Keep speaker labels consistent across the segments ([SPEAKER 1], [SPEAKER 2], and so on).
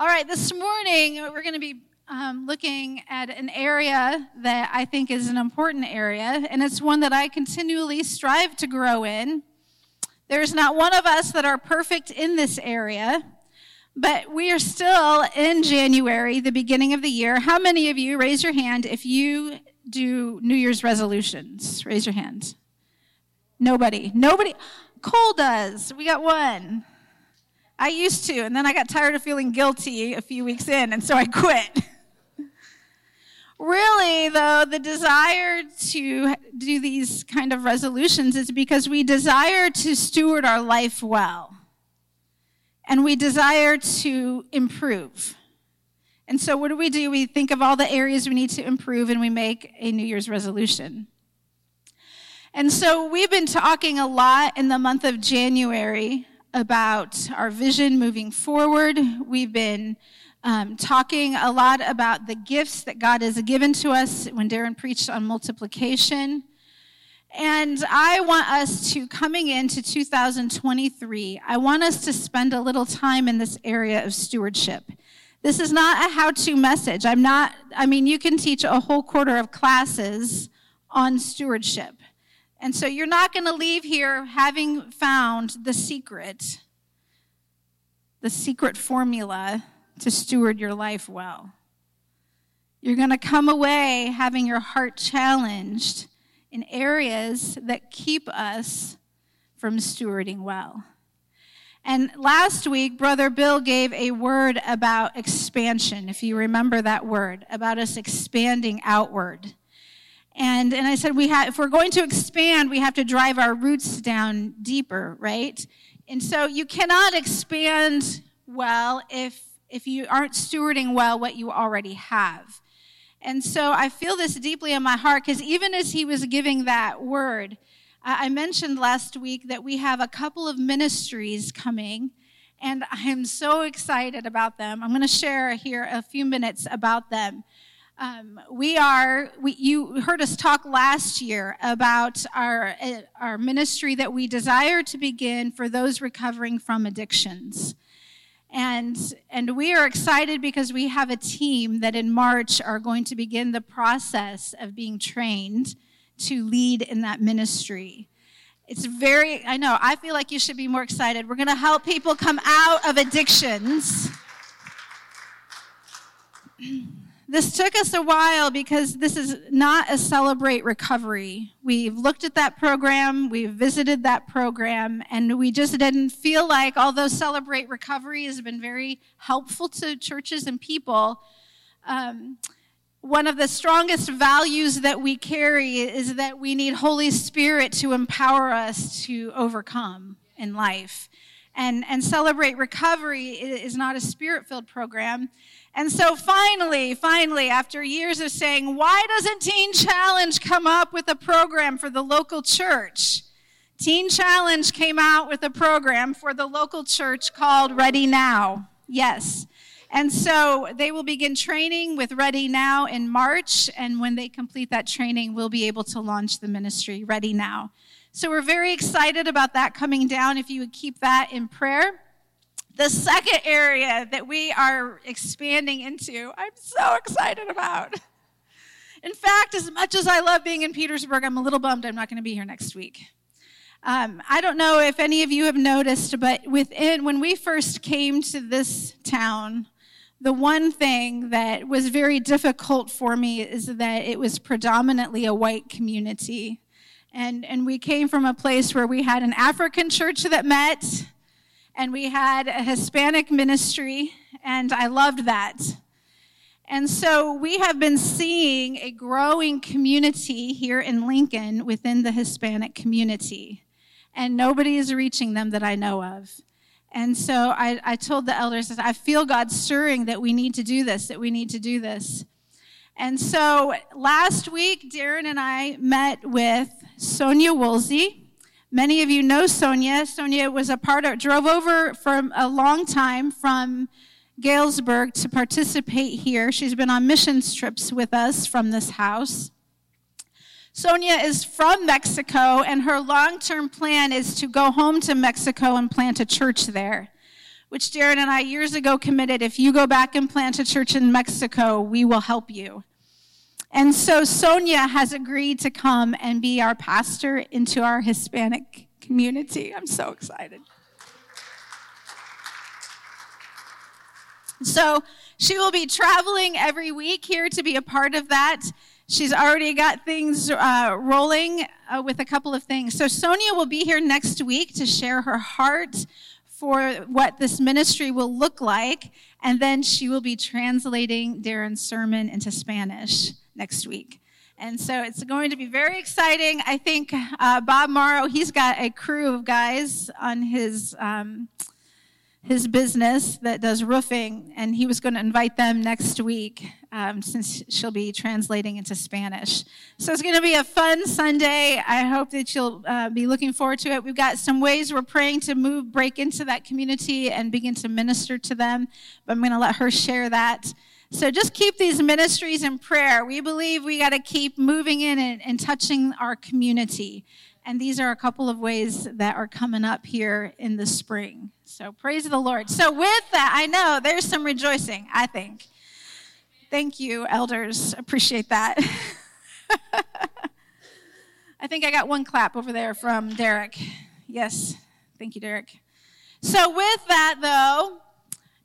[SPEAKER 1] All right, this morning we're going to be um, looking at an area that I think is an important area, and it's one that I continually strive to grow in. There's not one of us that are perfect in this area, but we are still in January, the beginning of the year. How many of you, raise your hand, if you do New Year's resolutions? Raise your hand. Nobody. Nobody. Cole does. We got one. I used to, and then I got tired of feeling guilty a few weeks in, and so I quit. really, though, the desire to do these kind of resolutions is because we desire to steward our life well, and we desire to improve. And so, what do we do? We think of all the areas we need to improve, and we make a New Year's resolution. And so, we've been talking a lot in the month of January about our vision moving forward. We've been um, talking a lot about the gifts that God has given to us when Darren preached on multiplication. And I want us to, coming into 2023, I want us to spend a little time in this area of stewardship. This is not a how to message. I'm not, I mean, you can teach a whole quarter of classes on stewardship. And so you're not going to leave here having found the secret, the secret formula to steward your life well. You're going to come away having your heart challenged in areas that keep us from stewarding well. And last week, Brother Bill gave a word about expansion, if you remember that word, about us expanding outward. And, and I said, we have, if we're going to expand, we have to drive our roots down deeper, right? And so you cannot expand well if, if you aren't stewarding well what you already have. And so I feel this deeply in my heart because even as he was giving that word, I mentioned last week that we have a couple of ministries coming, and I'm so excited about them. I'm going to share here a few minutes about them. Um, we are, we, you heard us talk last year about our, uh, our ministry that we desire to begin for those recovering from addictions. And, and we are excited because we have a team that in March are going to begin the process of being trained to lead in that ministry. It's very, I know, I feel like you should be more excited. We're going to help people come out of addictions. This took us a while because this is not a celebrate recovery. We've looked at that program, we've visited that program, and we just didn't feel like, although celebrate recovery has been very helpful to churches and people, um, one of the strongest values that we carry is that we need Holy Spirit to empower us to overcome in life. And, and celebrate recovery is not a spirit filled program. And so finally, finally, after years of saying, why doesn't Teen Challenge come up with a program for the local church? Teen Challenge came out with a program for the local church called Ready Now. Yes. And so they will begin training with Ready Now in March. And when they complete that training, we'll be able to launch the ministry Ready Now. So we're very excited about that coming down. If you would keep that in prayer. The second area that we are expanding into, I'm so excited about. In fact, as much as I love being in Petersburg, I'm a little bummed I'm not going to be here next week. Um, I don't know if any of you have noticed, but within when we first came to this town, the one thing that was very difficult for me is that it was predominantly a white community. And, and we came from a place where we had an African church that met, and we had a Hispanic ministry, and I loved that. And so we have been seeing a growing community here in Lincoln within the Hispanic community, and nobody is reaching them that I know of. And so I, I told the elders, I feel God stirring that we need to do this, that we need to do this. And so last week, Darren and I met with Sonia Woolsey. Many of you know Sonia. Sonia was a part of, drove over for a long time from Galesburg to participate here. She's been on missions trips with us from this house. Sonia is from Mexico, and her long term plan is to go home to Mexico and plant a church there. which Darren and I years ago committed if you go back and plant a church in Mexico, we will help you. And so Sonia has agreed to come and be our pastor into our Hispanic community. I'm so excited. So she will be traveling every week here to be a part of that. She's already got things uh, rolling uh, with a couple of things. So Sonia will be here next week to share her heart for what this ministry will look like, and then she will be translating Darren's sermon into Spanish next week. And so it's going to be very exciting. I think uh, Bob Morrow, he's got a crew of guys on his um, his business that does roofing, and he was going to invite them next week um, since she'll be translating into Spanish. So it's going to be a fun Sunday. I hope that you'll uh, be looking forward to it. We've got some ways we're praying to move, break into that community, and begin to minister to them. But I'm going to let her share that. So just keep these ministries in prayer. We believe we got to keep moving in and, and touching our community. And these are a couple of ways that are coming up here in the spring. So praise the Lord. So with that, I know there's some rejoicing, I think. Thank you, elders. Appreciate that. I think I got one clap over there from Derek. Yes. Thank you, Derek. So with that, though,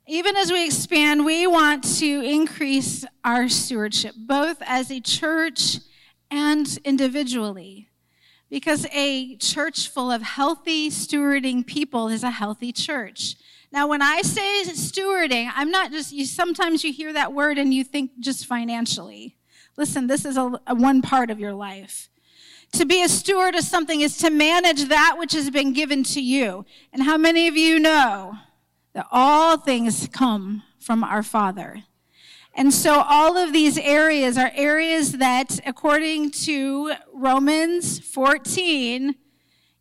[SPEAKER 1] even as we expand, we want to increase our stewardship, both as a church and individually. Because a church full of healthy, stewarding people is a healthy church. Now, when I say stewarding, I'm not just, you, sometimes you hear that word and you think just financially. Listen, this is a, a one part of your life. To be a steward of something is to manage that which has been given to you. And how many of you know that all things come from our Father? And so all of these areas are areas that, according to Romans 14,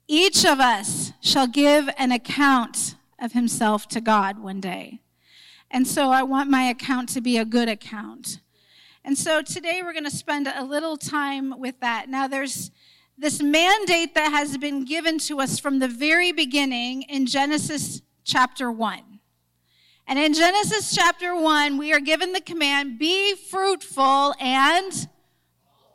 [SPEAKER 1] each of us shall give an account of himself to God one day. And so I want my account to be a good account. And so today we're going to spend a little time with that. Now there's this mandate that has been given to us from the very beginning in Genesis chapter 1. And in Genesis chapter 1, we are given the command be fruitful and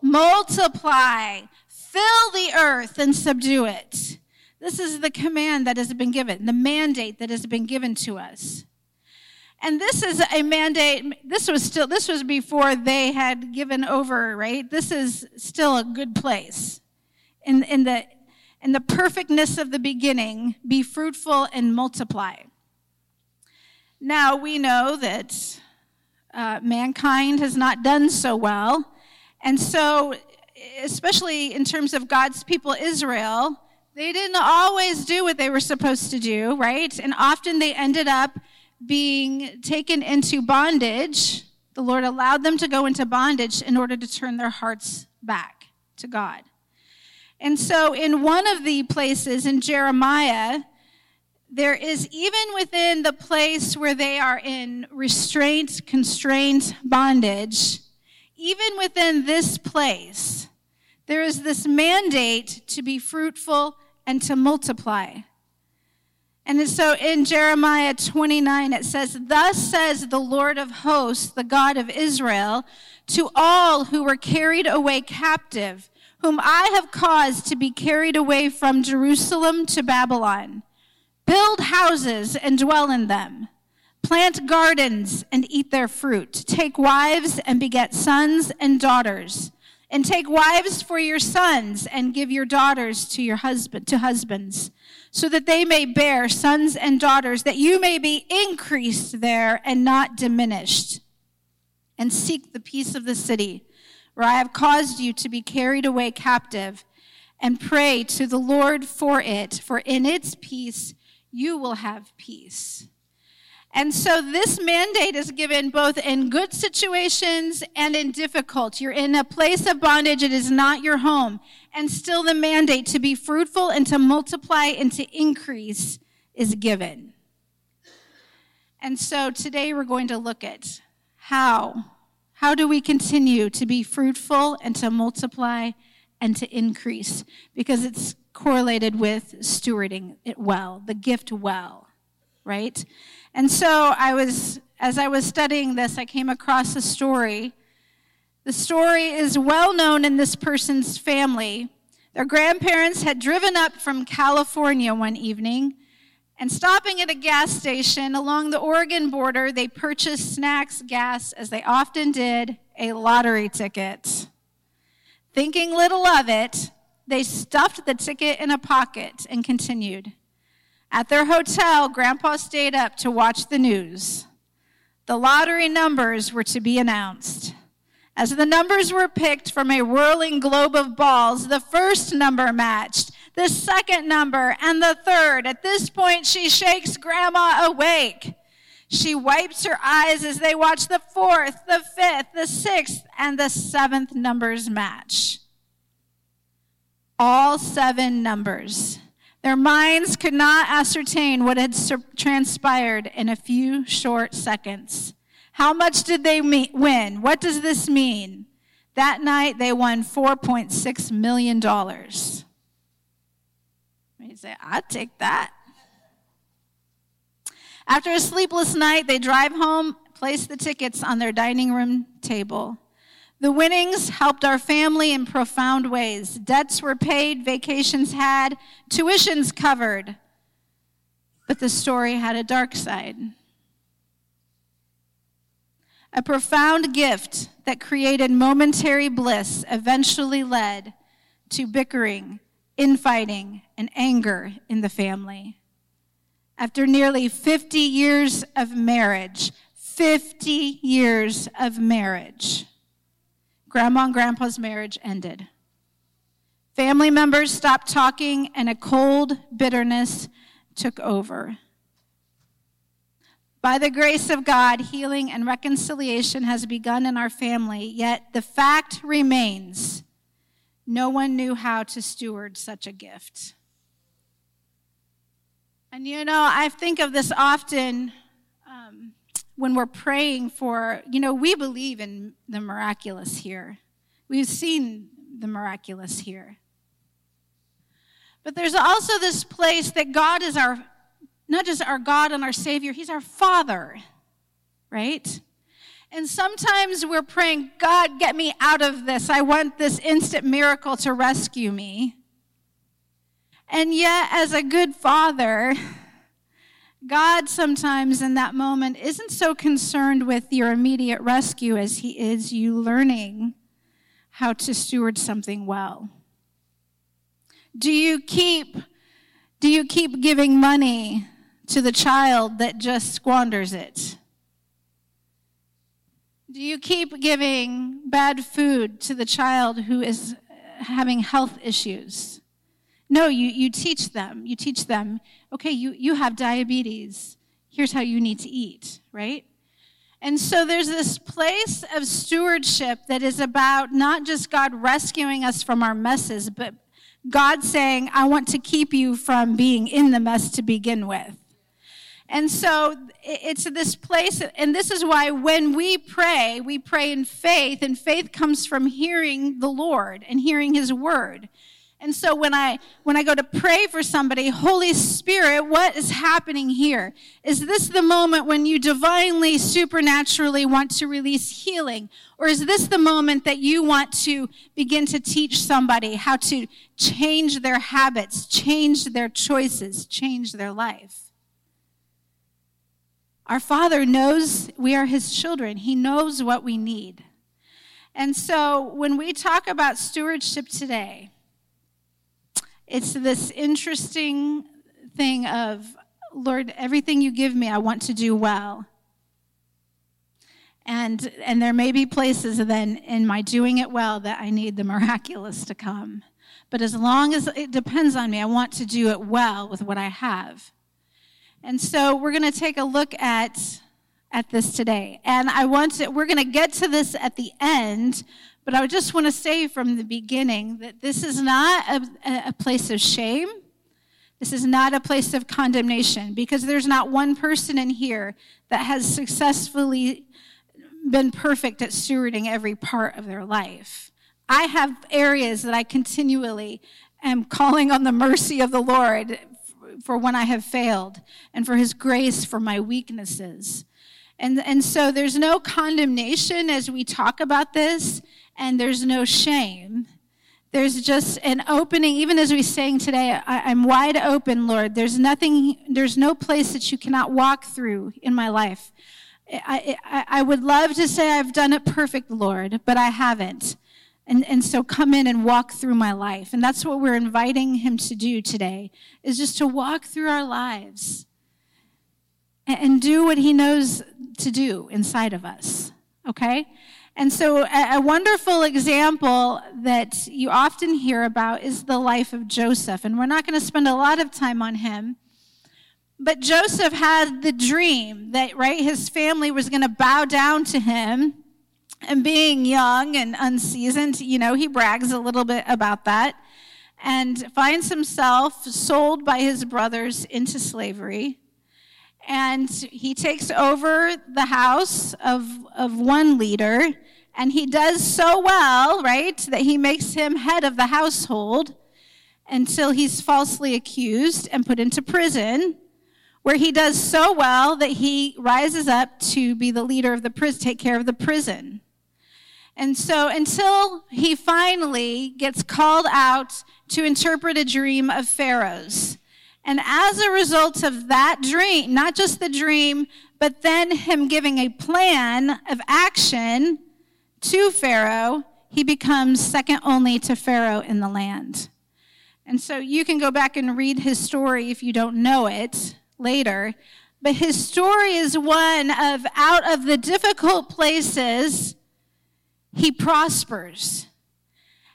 [SPEAKER 1] multiply, fill the earth and subdue it. This is the command that has been given, the mandate that has been given to us. And this is a mandate, this was still, this was before they had given over, right? This is still a good place. In, in, the, in the perfectness of the beginning, be fruitful and multiply. Now we know that uh, mankind has not done so well. And so, especially in terms of God's people, Israel, they didn't always do what they were supposed to do, right? And often they ended up being taken into bondage. The Lord allowed them to go into bondage in order to turn their hearts back to God. And so, in one of the places in Jeremiah, there is even within the place where they are in restraint, constraint, bondage, even within this place, there is this mandate to be fruitful and to multiply. And so in Jeremiah 29, it says, Thus says the Lord of hosts, the God of Israel, to all who were carried away captive, whom I have caused to be carried away from Jerusalem to Babylon. Build houses and dwell in them. Plant gardens and eat their fruit. Take wives and beget sons and daughters. And take wives for your sons and give your daughters to your husband, to husbands, so that they may bear sons and daughters, that you may be increased there and not diminished. And seek the peace of the city, where I have caused you to be carried away captive, and pray to the Lord for it, for in its peace you will have peace. And so this mandate is given both in good situations and in difficult. You're in a place of bondage, it is not your home. And still the mandate to be fruitful and to multiply and to increase is given. And so today we're going to look at how. How do we continue to be fruitful and to multiply and to increase? Because it's correlated with stewarding it well, the gift well, right? And so I was, as I was studying this, I came across a story. The story is well known in this person's family. Their grandparents had driven up from California one evening and stopping at a gas station along the Oregon border, they purchased snacks, gas, as they often did, a lottery ticket. Thinking little of it, they stuffed the ticket in a pocket and continued. At their hotel, Grandpa stayed up to watch the news. The lottery numbers were to be announced. As the numbers were picked from a whirling globe of balls, the first number matched, the second number, and the third. At this point, she shakes Grandma awake. She wipes her eyes as they watch the fourth, the fifth, the sixth, and the seventh numbers match. All seven numbers. Their minds could not ascertain what had transpired in a few short seconds. How much did they win? What does this mean? That night they won $4.6 million. Say, I'd take that. After a sleepless night, they drive home, place the tickets on their dining room table. The winnings helped our family in profound ways. Debts were paid, vacations had, tuitions covered. But the story had a dark side. A profound gift that created momentary bliss eventually led to bickering, infighting, and anger in the family. After nearly 50 years of marriage, 50 years of marriage, Grandma and Grandpa's marriage ended. Family members stopped talking, and a cold bitterness took over. By the grace of God, healing and reconciliation has begun in our family, yet the fact remains no one knew how to steward such a gift. And you know, I think of this often um, when we're praying for, you know, we believe in the miraculous here. We've seen the miraculous here. But there's also this place that God is our, not just our God and our Savior, He's our Father, right? And sometimes we're praying, God, get me out of this. I want this instant miracle to rescue me. And yet, as a good father, God sometimes in that moment isn't so concerned with your immediate rescue as he is you learning how to steward something well. Do you keep do you keep giving money to the child that just squanders it? Do you keep giving bad food to the child who is having health issues? No, you, you teach them. You teach them, okay, you, you have diabetes. Here's how you need to eat, right? And so there's this place of stewardship that is about not just God rescuing us from our messes, but God saying, I want to keep you from being in the mess to begin with. And so it's this place, and this is why when we pray, we pray in faith, and faith comes from hearing the Lord and hearing His word. And so when I when I go to pray for somebody, Holy Spirit, what is happening here? Is this the moment when you divinely supernaturally want to release healing? Or is this the moment that you want to begin to teach somebody how to change their habits, change their choices, change their life? Our Father knows we are his children. He knows what we need. And so when we talk about stewardship today, it's this interesting thing of, Lord, everything you give me, I want to do well. And, and there may be places then in my doing it well that I need the miraculous to come. But as long as it depends on me, I want to do it well with what I have. And so we're going to take a look at, at this today. And I want to, we're going to get to this at the end, but I just want to say from the beginning that this is not a, a place of shame. This is not a place of condemnation because there's not one person in here that has successfully been perfect at stewarding every part of their life. I have areas that I continually am calling on the mercy of the Lord for when I have failed, and for his grace for my weaknesses. And, and so there's no condemnation as we talk about this, and there's no shame. There's just an opening, even as we sang today, I, am wide open, Lord. There's nothing, there's no place that you cannot walk through in my life. I, I, I would love to say I've done it perfect, Lord, but I haven't. And, and so come in and walk through my life. And that's what we're inviting him to do today, is just to walk through our lives and, and do what he knows to do inside of us. Okay? And so, a, a wonderful example that you often hear about is the life of Joseph. And we're not going to spend a lot of time on him. But Joseph had the dream that, right, his family was going to bow down to him and being young and unseasoned, you know, he brags a little bit about that and finds himself sold by his brothers into slavery. And he takes over the house of, of one leader, and he does so well, right, that he makes him head of the household until he's falsely accused and put into prison, where he does so well that he rises up to be the leader of the prison, take care of the prison. And so until he finally gets called out to interpret a dream of Pharaoh's. And as a result of that dream, not just the dream, but then him giving a plan of action to Pharaoh, he becomes second only to Pharaoh in the land. And so you can go back and read his story if you don't know it later. But his story is one of out of the difficult places he prospers.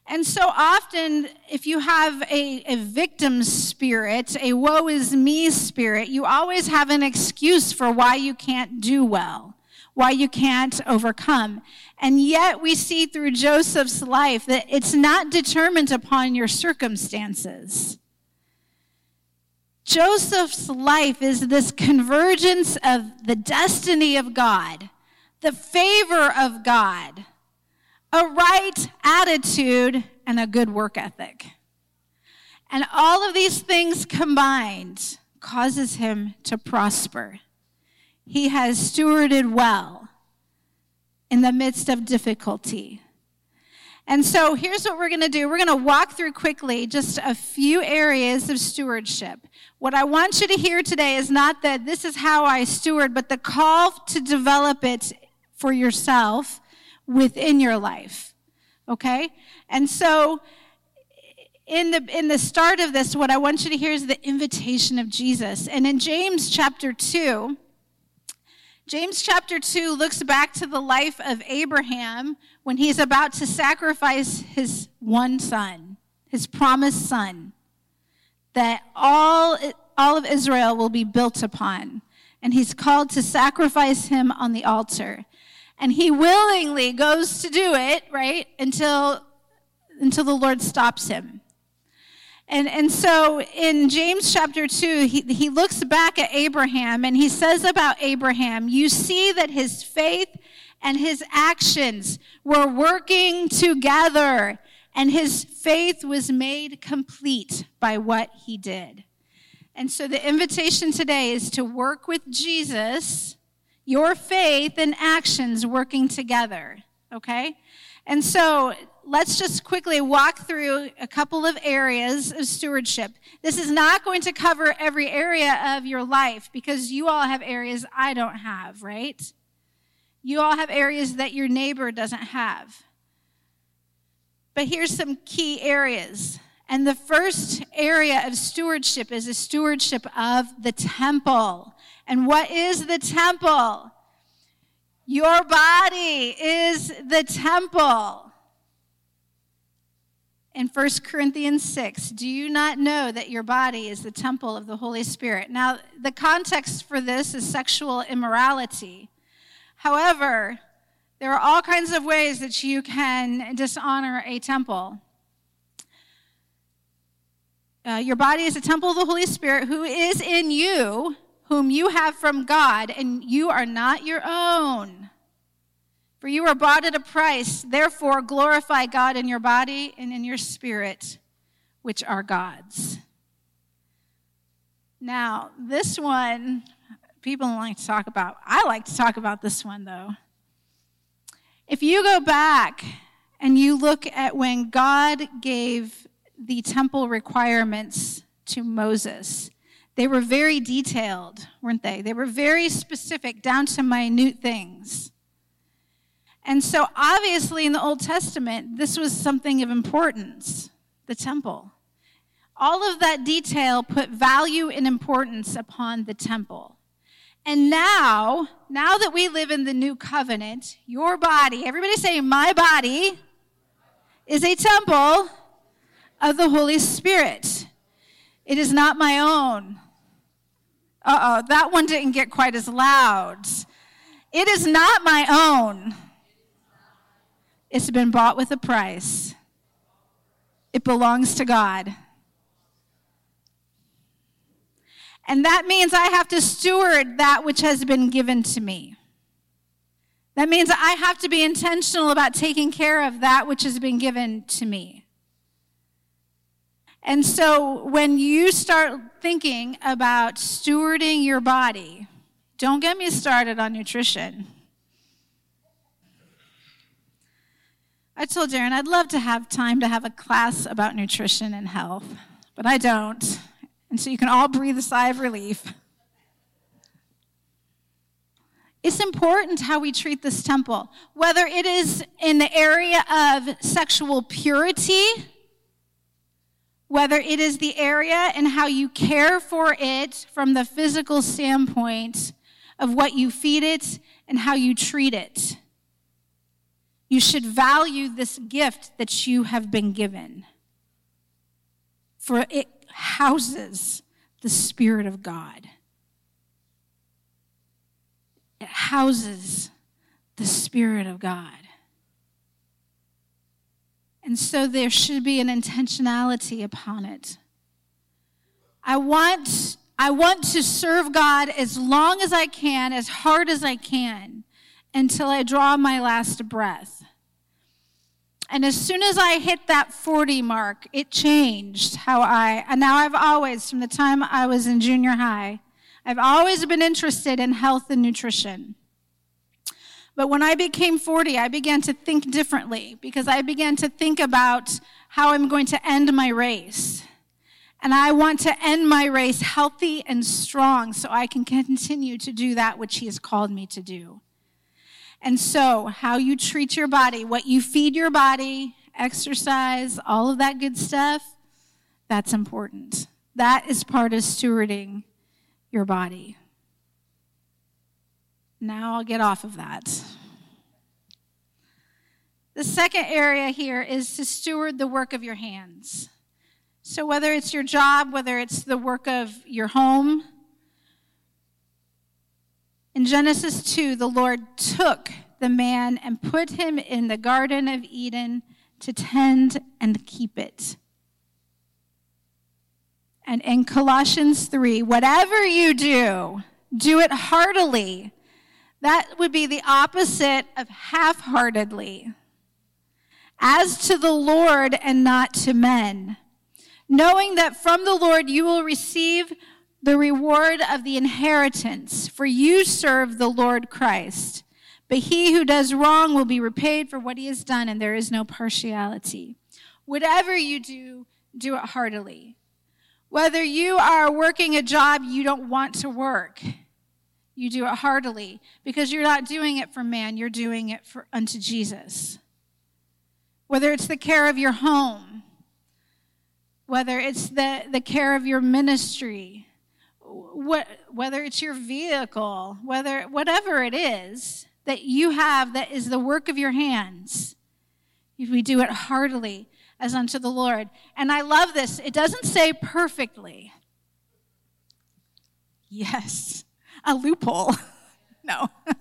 [SPEAKER 1] And so often, if you have a, a victim spirit, a woe is me spirit, you always have an excuse for why you can't do well, why you can't overcome. And yet, we see through Joseph's life that it's not determined upon your circumstances. Joseph's life is this convergence of the destiny of God, the favor of God a right attitude, and a good work ethic. And all of these things combined causes him to prosper. He has stewarded well in the midst of difficulty. And so here's what we're going to do. We're going to walk through quickly just a few areas of stewardship. What I want you to hear today is not that this is how I steward, but the call to develop it for yourself within your life. Okay? And so in the in the start of this what I want you to hear is the invitation of Jesus. And in James chapter 2, James chapter 2 looks back to the life of Abraham when he's about to sacrifice his one son, his promised son, that all, all of Israel will be built upon. And he's called to sacrifice him on the altar and he willingly goes to do it, right? Until, until the Lord stops him. And, and so in James chapter 2, he, he looks back at Abraham and he says about Abraham, you see that his faith and his actions were working together, and his faith was made complete by what he did. And so the invitation today is to work with Jesus your faith and actions working together, okay? And so let's just quickly walk through a couple of areas of stewardship. This is not going to cover every area of your life because you all have areas I don't have, right? You all have areas that your neighbor doesn't have. But here's some key areas. And the first area of stewardship is a stewardship of the temple. And what is the temple? Your body is the temple. In 1 Corinthians 6, do you not know that your body is the temple of the Holy Spirit? Now, the context for this is sexual immorality. However, there are all kinds of ways that you can dishonor a temple. Uh, your body is a temple of the Holy Spirit who is in you, whom you have from God, and you are not your own. For you are bought at a price. Therefore, glorify God in your body and in your spirit, which are God's. Now, this one, people like to talk about. I like to talk about this one, though. If you go back and you look at when God gave the temple requirements to Moses, they were very detailed, weren't they? They were very specific, down to minute things. And so, obviously, in the Old Testament, this was something of importance the temple. All of that detail put value and importance upon the temple. And now, now that we live in the new covenant, your body, everybody say, my body is a temple of the Holy Spirit. It is not my own. Uh oh, that one didn't get quite as loud. It is not my own. It's been bought with a price. It belongs to God. And that means I have to steward that which has been given to me. That means I have to be intentional about taking care of that which has been given to me. And so when you start thinking about stewarding your body, don't get me started on nutrition. I told Darren I'd love to have time to have a class about nutrition and health, but I don't. And so you can all breathe a sigh of relief. It's important how we treat this temple, whether it is in the area of sexual purity, whether it is the area and how you care for it from the physical standpoint of what you feed it and how you treat it. You should value this gift that you have been given, for it houses the Spirit of God. It houses the Spirit of God. And so there should be an intentionality upon it. I want, I want to serve God as long as I can, as hard as I can, until I draw my last breath. And as soon as I hit that 40 mark, it changed how I, and now I've always, from the time I was in junior high, I've always been interested in health and nutrition. But when I became 40, I began to think differently because I began to think about how I'm going to end my race. And I want to end my race healthy and strong so I can continue to do that which He has called me to do. And so, how you treat your body, what you feed your body, exercise, all of that good stuff, that's important. That is part of stewarding your body. Now I'll get off of that. The second area here is to steward the work of your hands. So, whether it's your job, whether it's the work of your home, in Genesis 2, the Lord took the man and put him in the Garden of Eden to tend and keep it. And in Colossians 3, whatever you do, do it heartily. That would be the opposite of half heartedly. As to the Lord and not to men, knowing that from the Lord you will receive the reward of the inheritance, for you serve the Lord Christ. But he who does wrong will be repaid for what he has done, and there is no partiality. Whatever you do, do it heartily. Whether you are working a job you don't want to work, you do it heartily because you're not doing it for man, you're doing it for unto Jesus. Whether it's the care of your home, whether it's the, the care of your ministry, what, whether it's your vehicle, whether whatever it is that you have that is the work of your hands, if we do it heartily as unto the Lord. And I love this. It doesn't say perfectly. Yes, a loophole. no.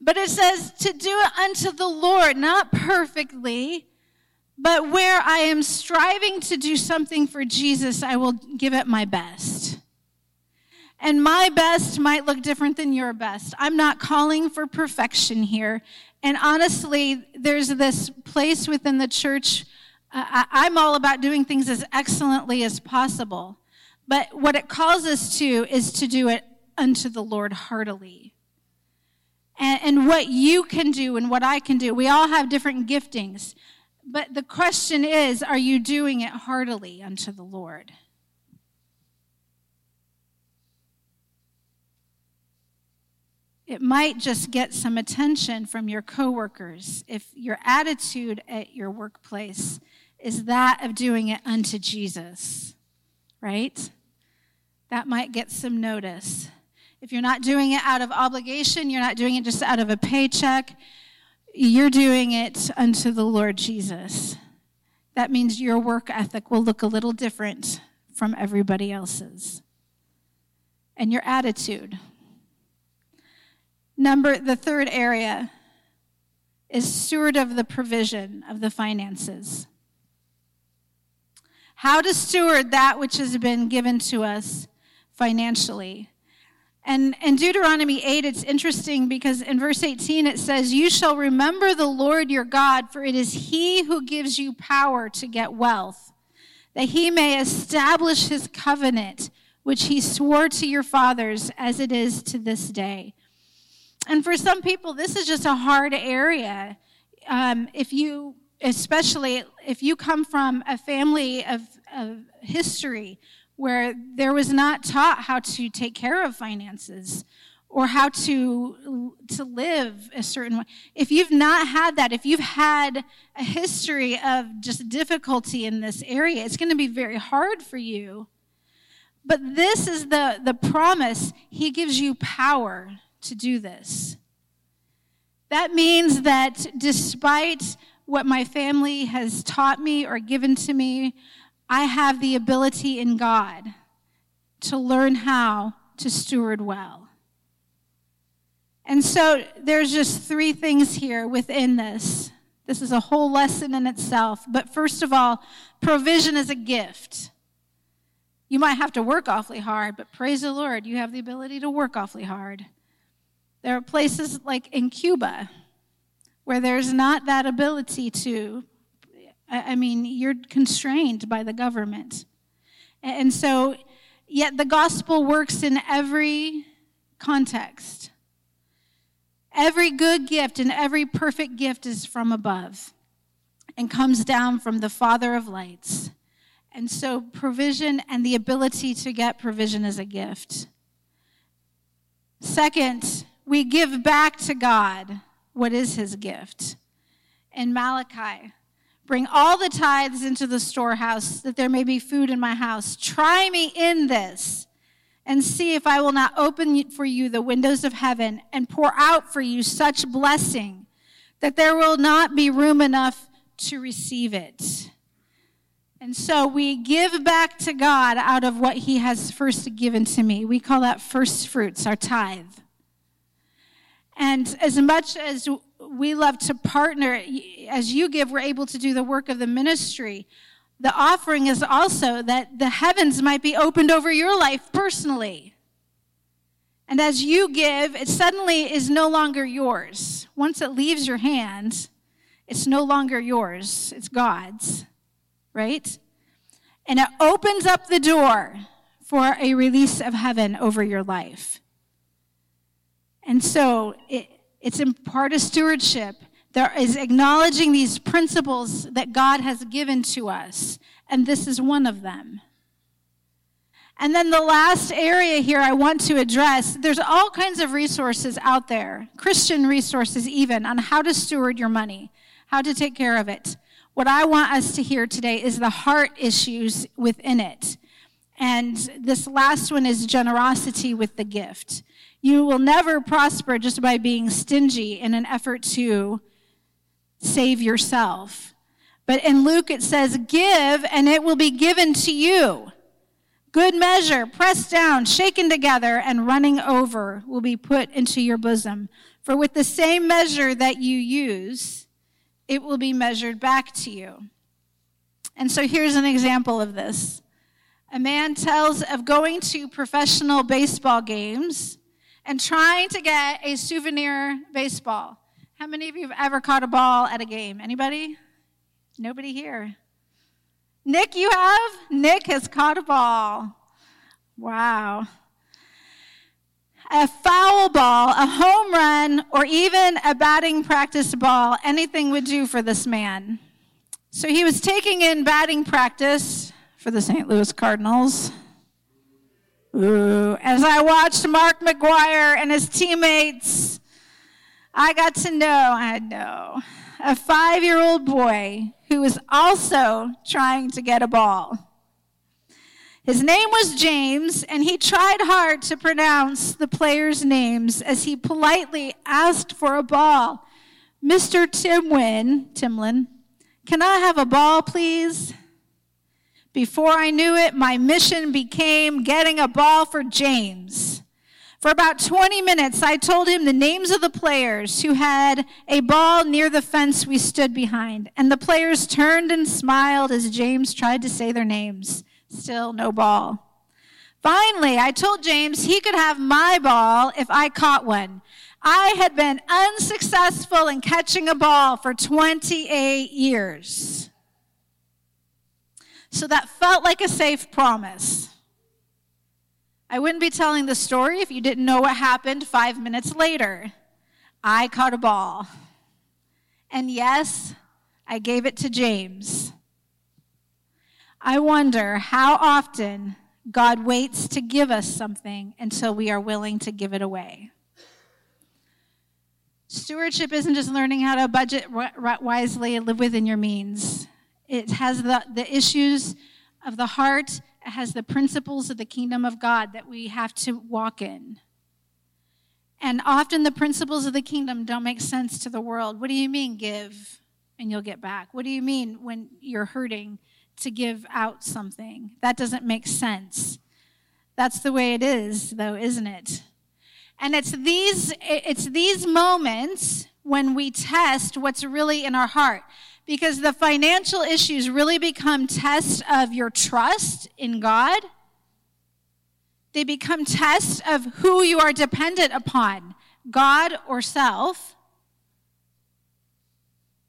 [SPEAKER 1] but it says to do it unto the Lord, not perfectly, but where I am striving to do something for Jesus, I will give it my best. And my best might look different than your best. I'm not calling for perfection here. And honestly, there's this place within the church. Uh, I'm all about doing things as excellently as possible. But what it calls us to is to do it unto the Lord heartily. And, and what you can do and what I can do, we all have different giftings. But the question is, are you doing it heartily unto the Lord? It might just get some attention from your coworkers if your attitude at your workplace is that of doing it unto Jesus, right? That might get some notice. If you're not doing it out of obligation, you're not doing it just out of a paycheck, you're doing it unto the Lord Jesus. That means your work ethic will look a little different from everybody else's. And your attitude Number, the third area is steward of the provision of the finances. How to steward that which has been given to us financially. And in Deuteronomy 8, it's interesting because in verse 18 it says, You shall remember the Lord your God, for it is he who gives you power to get wealth, that he may establish his covenant, which he swore to your fathers as it is to this day. And for some people, this is just a hard area. Um, if you, especially if you come from a family of, of history where there was not taught how to take care of finances or how to to live a certain way. If you've not had that if you've had a history of just difficulty in this area it's going to be very hard for you. But this is the the promise. He gives you power to do this. That means that despite what my family has taught me or given to me, I have the ability in God to learn how to steward well. And so there's just three things here within this. This is a whole lesson in itself. But first of all, provision is a gift. You might have to work awfully hard, but praise the Lord, you have the ability to work awfully hard. There are places like in Cuba where there's not that ability to, I mean, you're constrained by the government. And so, yet the gospel works in every context. Every good gift and every perfect gift is from above and comes down from the Father of lights. And so, provision and the ability to get provision is a gift. Second, we give back to God what is his gift. And Malachi, bring all the tithes into the storehouse that there may be food in my house. Try me in this and see if I will not open for you the windows of heaven and pour out for you such blessing that there will not be room enough to receive it. And so we give back to God out of what He has first given to me. We call that first fruits, our tithe. And as much as we love to partner, as you give, we're able to do the work of the ministry. The offering is also that the heavens might be opened over your life personally. And as you give, it suddenly is no longer yours. Once it leaves your hands, it's no longer yours, it's God's, right? And it opens up the door for a release of heaven over your life. And so it, it's in part of stewardship. There is acknowledging these principles that God has given to us, and this is one of them. And then the last area here I want to address there's all kinds of resources out there, Christian resources even, on how to steward your money, how to take care of it. What I want us to hear today is the heart issues within it. And this last one is generosity with the gift. You will never prosper just by being stingy in an effort to save yourself. But in Luke it says, Give and it will be given to you. Good measure, pressed down, shaken together, and running over will be put into your bosom. For with the same measure that you use, it will be measured back to you. And so here's an example of this. A man tells of going to professional baseball games and trying to get a souvenir baseball. How many of you have ever caught a ball at a game? Anybody? Nobody here. Nick, you have? Nick has caught a ball. Wow. A foul ball, a home run, or even a batting practice ball, anything would do for this man. So he was taking in batting practice for the St. Louis Cardinals. Ooh, as I watched Mark McGwire and his teammates, I got to know, I know, a five year old boy who was also trying to get a ball. His name was James, and he tried hard to pronounce the players' names as he politely asked for a ball. Mr. Timwin, Timlin, can I have a ball, please? Before I knew it, my mission became getting a ball for James. For about 20 minutes, I told him the names of the players who had a ball near the fence we stood behind. And the players turned and smiled as James tried to say their names. Still no ball. Finally, I told James he could have my ball if I caught one. I had been unsuccessful in catching a ball for 28 years. So that felt like a safe promise. I wouldn't be telling the story if you didn't know what happened five minutes later. I caught a ball. And yes, I gave it to James. I wonder how often God waits to give us something until we are willing to give it away. Stewardship isn't just learning how to budget wisely and live within your means. It has the, the issues of the heart, it has the principles of the kingdom of God that we have to walk in. And often the principles of the kingdom don't make sense to the world. What do you mean, give and you'll get back? What do you mean when you're hurting to give out something? That doesn't make sense. That's the way it is, though, isn't it? And it's these, it's these moments when we test what's really in our heart. Because the financial issues really become tests of your trust in God. They become tests of who you are dependent upon, God or self.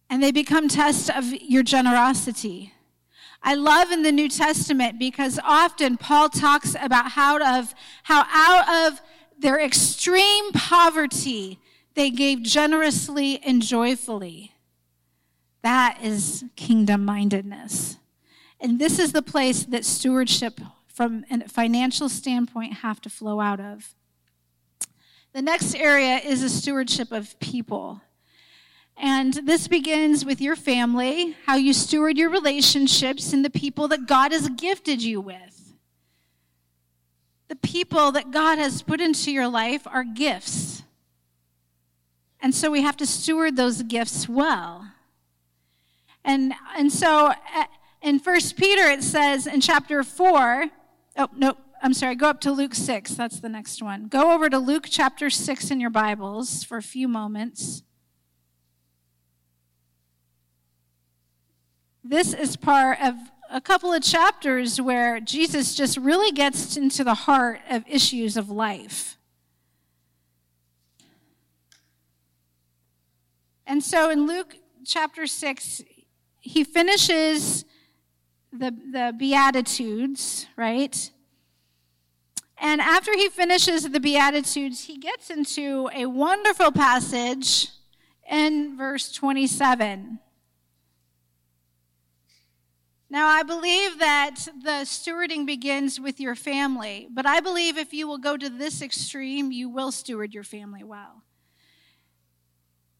[SPEAKER 1] And they become tests of your generosity. I love in the New Testament because often Paul talks about how of how out of their extreme poverty, they gave generously and joyfully. That is kingdom mindedness. And this is the place that stewardship from a financial standpoint have to flow out of. The next area is a stewardship of people. And this begins with your family, how you steward your relationships and the people that God has gifted you with. The people that God has put into your life are gifts. And so we have to steward those gifts well. And, and so uh, in First Peter, it says in chapter 4, oh, no, I'm sorry, go up to Luke 6. That's the next one. Go over to Luke chapter 6 in your Bibles for a few moments. This is part of a couple of chapters where Jesus just really gets into the heart of issues of life. And so in Luke chapter 6, he finishes the, the Beatitudes, right? And after he finishes the Beatitudes, he gets into a wonderful passage in verse 27. Now, I believe that the stewarding begins with your family, but I believe if you will go to this extreme, you will steward your family well.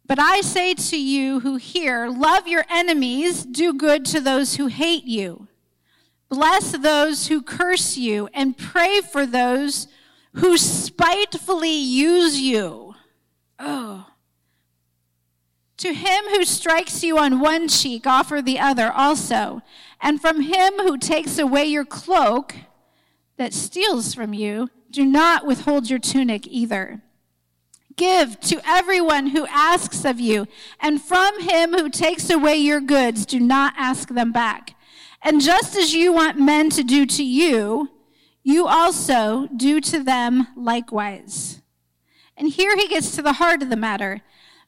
[SPEAKER 1] But I say to you who hear, love your enemies, do good to those who hate you, bless those who curse you, and pray for those who spitefully use you. Oh. To him who strikes you on one cheek, offer the other also. And from him who takes away your cloak that steals from you, do not withhold your tunic either. Give to everyone who asks of you, and from him who takes away your goods, do not ask them back. And just as you want men to do to you, you also do to them likewise. And here he gets to the heart of the matter.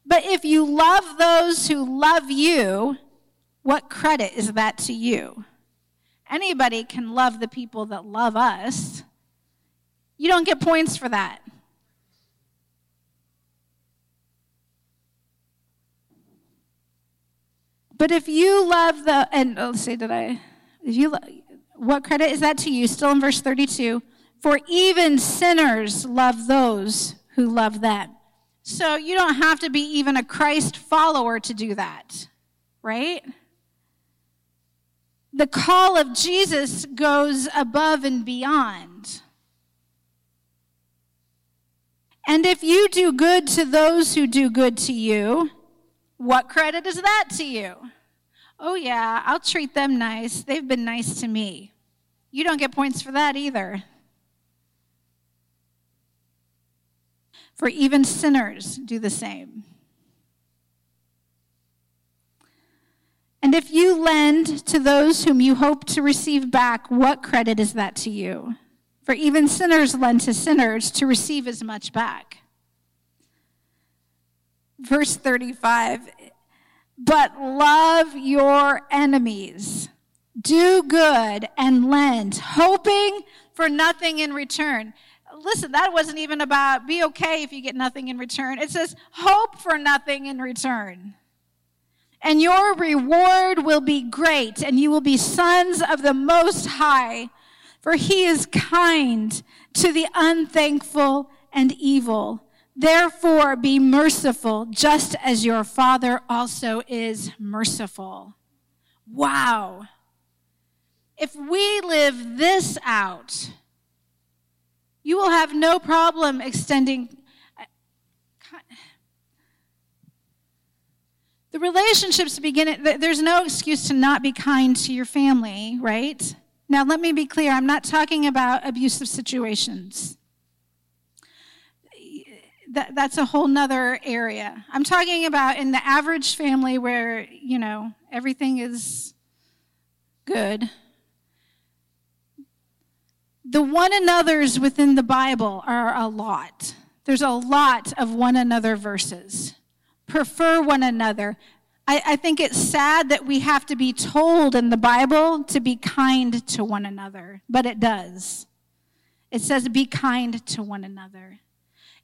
[SPEAKER 1] But if you love those who love you, what credit is that to you? Anybody can love the people that love us, You don't get points for that. But if you love the, and oh, let's see, did I, if you, what credit is that to you? Still in verse 32. For even sinners love those who love them. So you don't have to be even a Christ follower to do that, right? The call of Jesus goes above and beyond. And if you do good to those who do good to you, what credit is that to you? Oh, yeah, I'll treat them nice. They've been nice to me. You don't get points for that either. For even sinners do the same. And if you lend to those whom you hope to receive back, what credit is that to you? For even sinners lend to sinners to receive as much back. Verse 35 But love your enemies, do good, and lend, hoping for nothing in return. Listen, that wasn't even about be okay if you get nothing in return. It says hope for nothing in return. And your reward will be great, and you will be sons of the Most High for he is kind to the unthankful and evil. Therefore, be merciful, just as your Father also is merciful. Wow. If we live this out, you will have no problem extending. The relationships begin, there's no excuse to not be kind to your family, right? Now, let me be clear I'm not talking about abusive situations. That, that's a whole nother area. I'm talking about in the average family where, you know, everything is good. The one another's within the Bible are a lot. There's a lot of one another verses. Prefer one another, I, I think it's sad that we have to be told in the Bible to be kind to one another, but it does. It says, be kind to one another.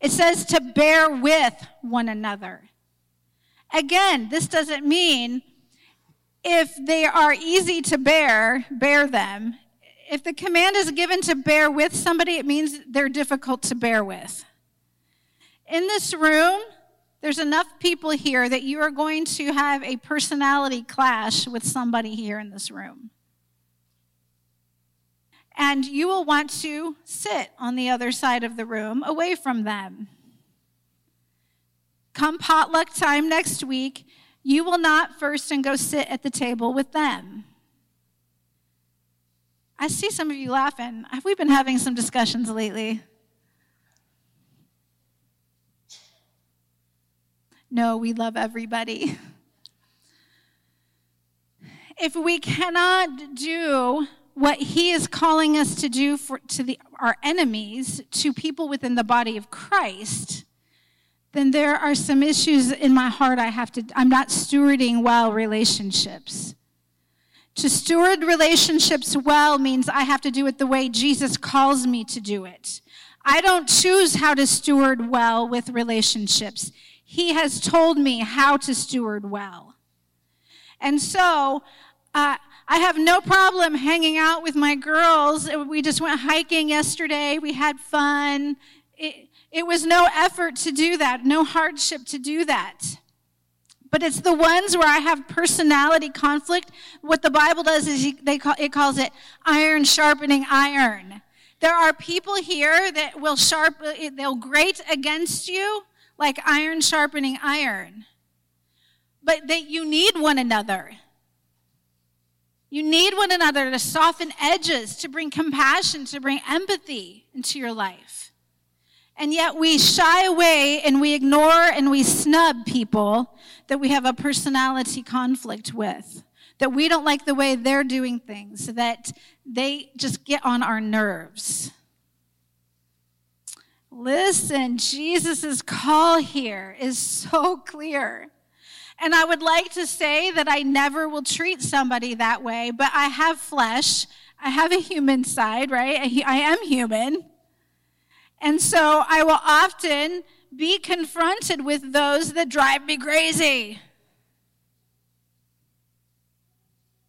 [SPEAKER 1] It says to bear with one another. Again, this doesn't mean if they are easy to bear, bear them. If the command is given to bear with somebody, it means they're difficult to bear with. In this room, there's enough people here that you are going to have a personality clash with somebody here in this room. And you will want to sit on the other side of the room away from them. Come potluck time next week, you will not first and go sit at the table with them. I see some of you laughing. Have we been having some discussions lately? No, we love everybody. If we cannot do what he is calling us to do for, to the, our enemies, to people within the body of Christ, then there are some issues in my heart I have to, I'm not stewarding well relationships. To steward relationships well means I have to do it the way Jesus calls me to do it. I don't choose how to steward well with relationships. He has told me how to steward well. And so, uh, I have no problem hanging out with my girls. We just went hiking yesterday. We had fun. It, it was no effort to do that, no hardship to do that. But it's the ones where I have personality conflict. What the Bible does is they call, it calls it iron sharpening iron. There are people here that will sharp, they'll grate against you, like iron sharpening iron. But that you need one another. You need one another to soften edges, to bring compassion, to bring empathy into your life. And yet we shy away and we ignore and we snub people that we have a personality conflict with, that we don't like the way they're doing things, that they just get on our nerves. Listen, Jesus' call here is so clear. And I would like to say that I never will treat somebody that way, but I have flesh. I have a human side, right? I am human. And so I will often be confronted with those that drive me crazy.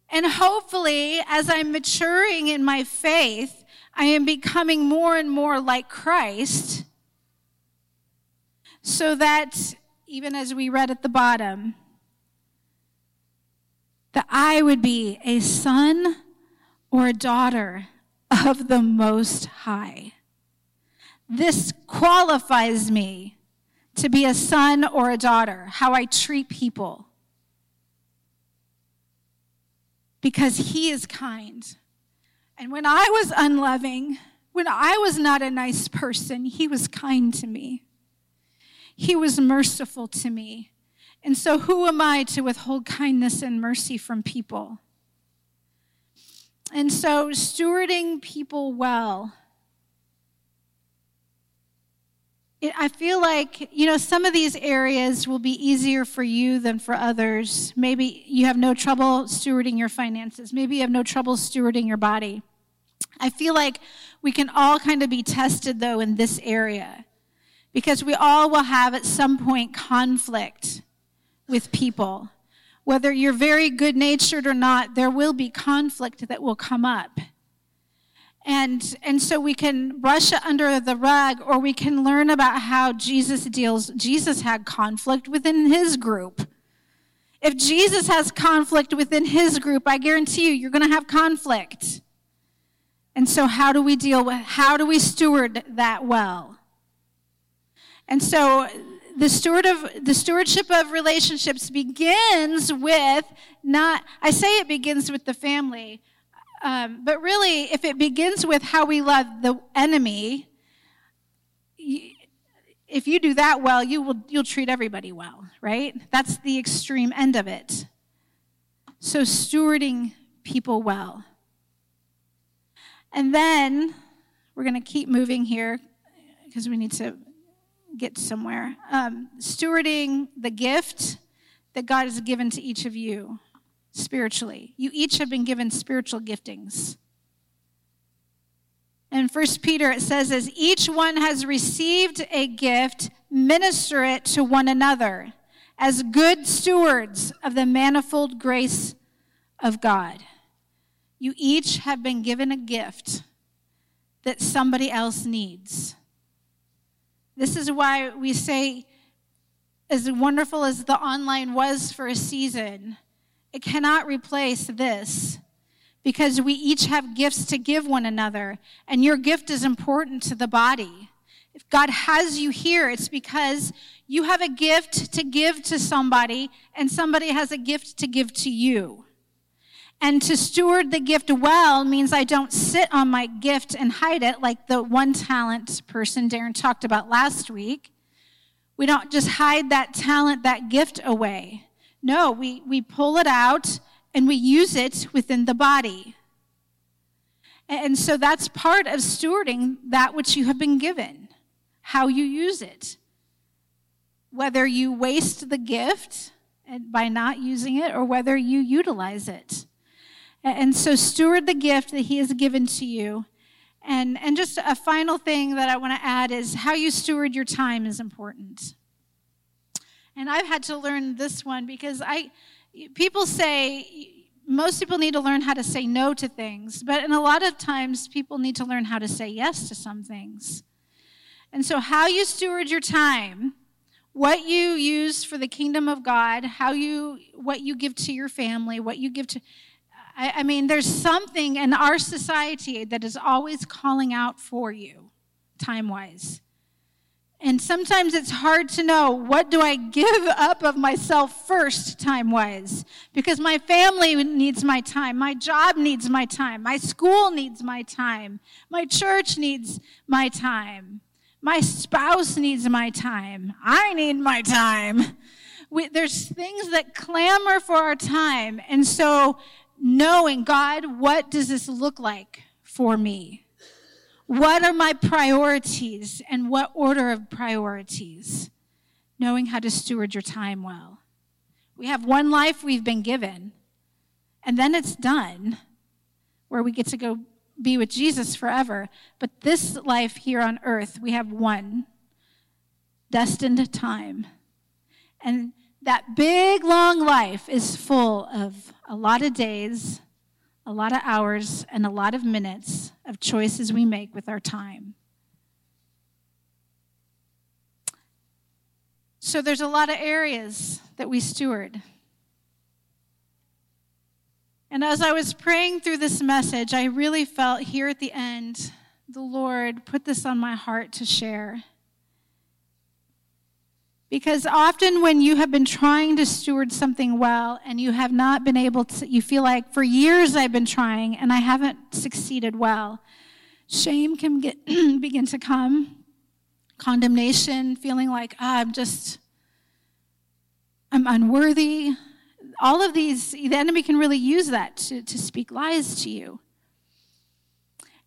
[SPEAKER 1] And hopefully, as I'm maturing in my faith, I am becoming more and more like Christ so that even as we read at the bottom, that I would be a son or a daughter of the Most High. This qualifies me to be a son or a daughter, how I treat people. Because He is kind. And when I was unloving, when I was not a nice person, He was kind to me. He was merciful to me. And so, who am I to withhold kindness and mercy from people? And so, stewarding people well. It, I feel like, you know, some of these areas will be easier for you than for others. Maybe you have no trouble stewarding your finances. Maybe you have no trouble stewarding your body. I feel like we can all kind of be tested, though, in this area because we all will have at some point conflict with people. Whether you're very good natured or not, there will be conflict that will come up. And, and so we can brush it under the rug or we can learn about how Jesus deals. Jesus had conflict within his group. If Jesus has conflict within his group, I guarantee you, you're going to have conflict. And so how do we deal with, how do we steward that well? And so the steward of the stewardship of relationships begins with not i say it begins with the family um, but really if it begins with how we love the enemy if you do that well you will you'll treat everybody well right? That's the extreme end of it. So stewarding people well. And then we're going to keep moving here because we need to get somewhere. Um, stewarding the gift that God has given to each of you spiritually. You each have been given spiritual giftings. In First Peter, it says, As each one has received a gift, minister it to one another as good stewards of the manifold grace of God. You each have been given a gift that somebody else needs. This is why we say, as wonderful as the online was for a season, it cannot replace this because we each have gifts to give one another, and your gift is important to the body. If God has you here, it's because you have a gift to give to somebody, and somebody has a gift to give to you. And to steward the gift well means I don't sit on my gift and hide it like the one talent person Darren talked about last week. We don't just hide that talent, that gift away. No, we, we pull it out and we use it within the body. And so that's part of stewarding that which you have been given, how you use it. Whether you waste the gift by not using it or whether you utilize it. And so steward the gift that he has given to you. And, and just a final thing that I want to add is how you steward your time is important. And I've had to learn this one because I, people say, most people need to learn how to say no to things, but in a lot of times people need to learn how to say yes to some things. And so, how you steward your time, what you use for the kingdom of God, how you, what you give to your family, what you give to, I, I mean, there's something in our society that is always calling out for you, time wise. And sometimes it's hard to know what do I give up of myself first, time wise? Because my family needs my time, my job needs my time, my school needs my time, my church needs my time, my spouse needs my time, I need my time. We, there's things that clamor for our time. And so knowing, God, what does this look like for me? What are my priorities and what order of priorities? Knowing how to steward your time well. We have one life we've been given, and then it's done, where we get to go be with Jesus forever. But this life here on earth, we have one destined time. And that big, long life is full of a lot of days, a lot of hours, and a lot of minutes of choices we make with our time. So there's a lot of areas that we steward. And as I was praying through this message, I really felt here at the end, the Lord put this on my heart to share. Because often when you have been trying to steward something well and you have not been able to, you feel like for years I've been trying and I haven't succeeded well, shame can get, begin to come condemnation, feeling like, oh, I'm just, I'm unworthy. All of these, the enemy can really use that to, to speak lies to you.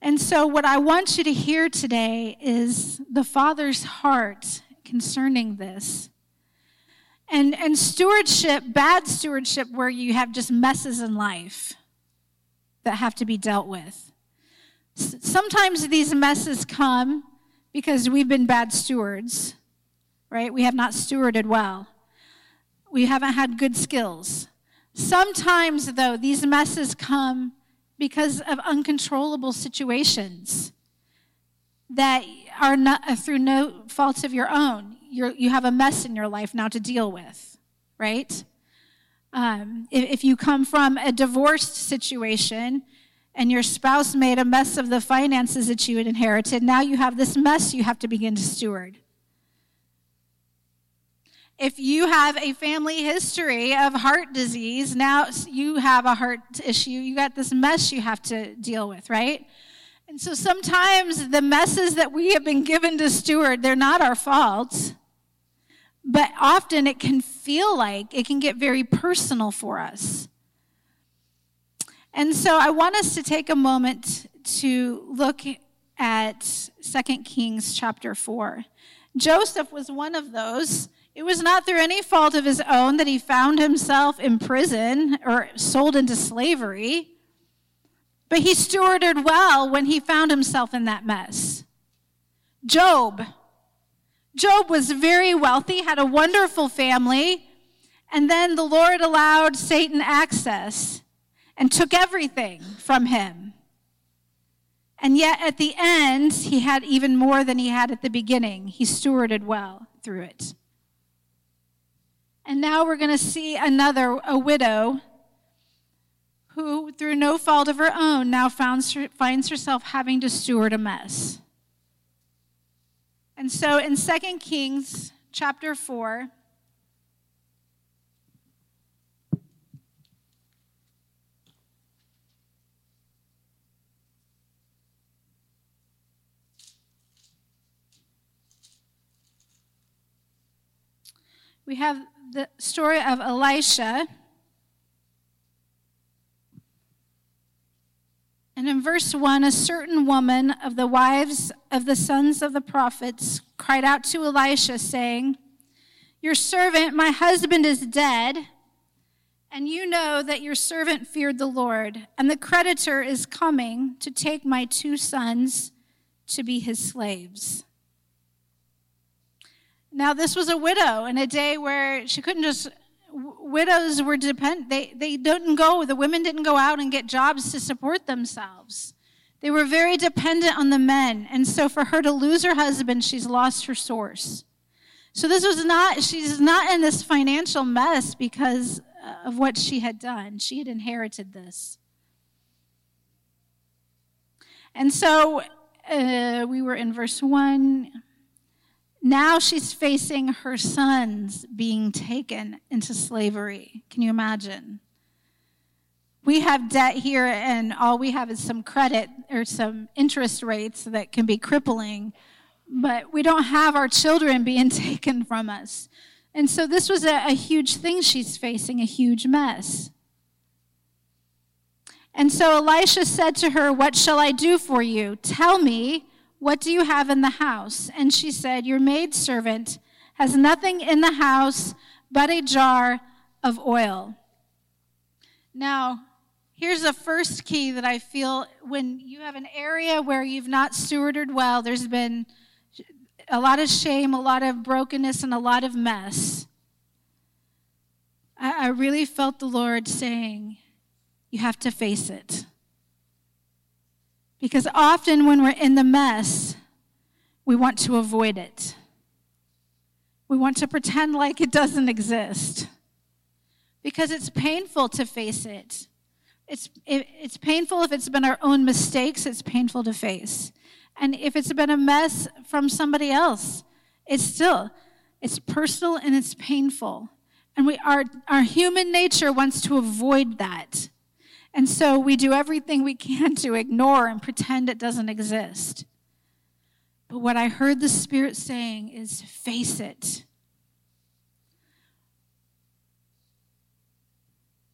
[SPEAKER 1] And so, what I want you to hear today is the Father's heart concerning this. And, and stewardship, bad stewardship, where you have just messes in life that have to be dealt with. Sometimes these messes come because we've been bad stewards, right? We have not stewarded well. We haven't had good skills. Sometimes, though, these messes come because of uncontrollable situations that are not uh, through no fault of your own. You're, you have a mess in your life now to deal with, right? Um, if, if you come from a divorced situation and your spouse made a mess of the finances that you had inherited, now you have this mess you have to begin to steward. If you have a family history of heart disease, now you have a heart issue, you got this mess you have to deal with, right? And so sometimes the messes that we have been given to steward, they're not our fault. But often it can feel like it can get very personal for us. And so I want us to take a moment to look at 2 Kings chapter 4. Joseph was one of those. It was not through any fault of his own that he found himself in prison or sold into slavery, but he stewarded well when he found himself in that mess. Job. Job was very wealthy, had a wonderful family, and then the Lord allowed Satan access and took everything from him. And yet, at the end, he had even more than he had at the beginning. He stewarded well through it. And now we're going to see another, a widow, who, through no fault of her own, now finds, herself having to steward a mess. And so in 2 Kings chapter 4, we have the story of Elisha. And in verse 1, a certain woman of the wives of the sons of the prophets cried out to Elisha, saying, Your servant, my husband, is dead, and you know that your servant feared the Lord, and the creditor is coming to take my two sons to be his slaves. Now, this was a widow in a day where she couldn't just, widows were dependent, they, they didn't go, the women didn't go out and get jobs to support themselves. They were very dependent on the men. And so for her to lose her husband, she's lost her source. So this was not, she's not in this financial mess because of what she had done. She had inherited this. And so uh, we were in verse 1. Now she's facing her sons being taken into slavery. Can you imagine? We have debt here, and all we have is some credit or some interest rates that can be crippling, but we don't have our children being taken from us. And so this was a, a huge thing she's facing, a huge mess. And so Elisha said to her, What shall I do for you? Tell me what do you have in the house? And she said, Your maidservant has nothing in the house but a jar of oil. Now, Here's the first key that I feel when you have an area where you've not stewarded well, there's been a lot of shame, a lot of brokenness, and a lot of mess. I, I really felt the Lord saying, You have to face it. Because often when we're in the mess, we want to avoid it. We want to pretend like it doesn't exist because it's painful to face it. It's, it, it's painful if it's been our own mistakes, it's painful to face. And if it's been a mess from somebody else, it's still, it's personal and it's painful. And we, our, our human nature wants to avoid that. And so we do everything we can to ignore and pretend it doesn't exist. But what I heard the Spirit saying is face it.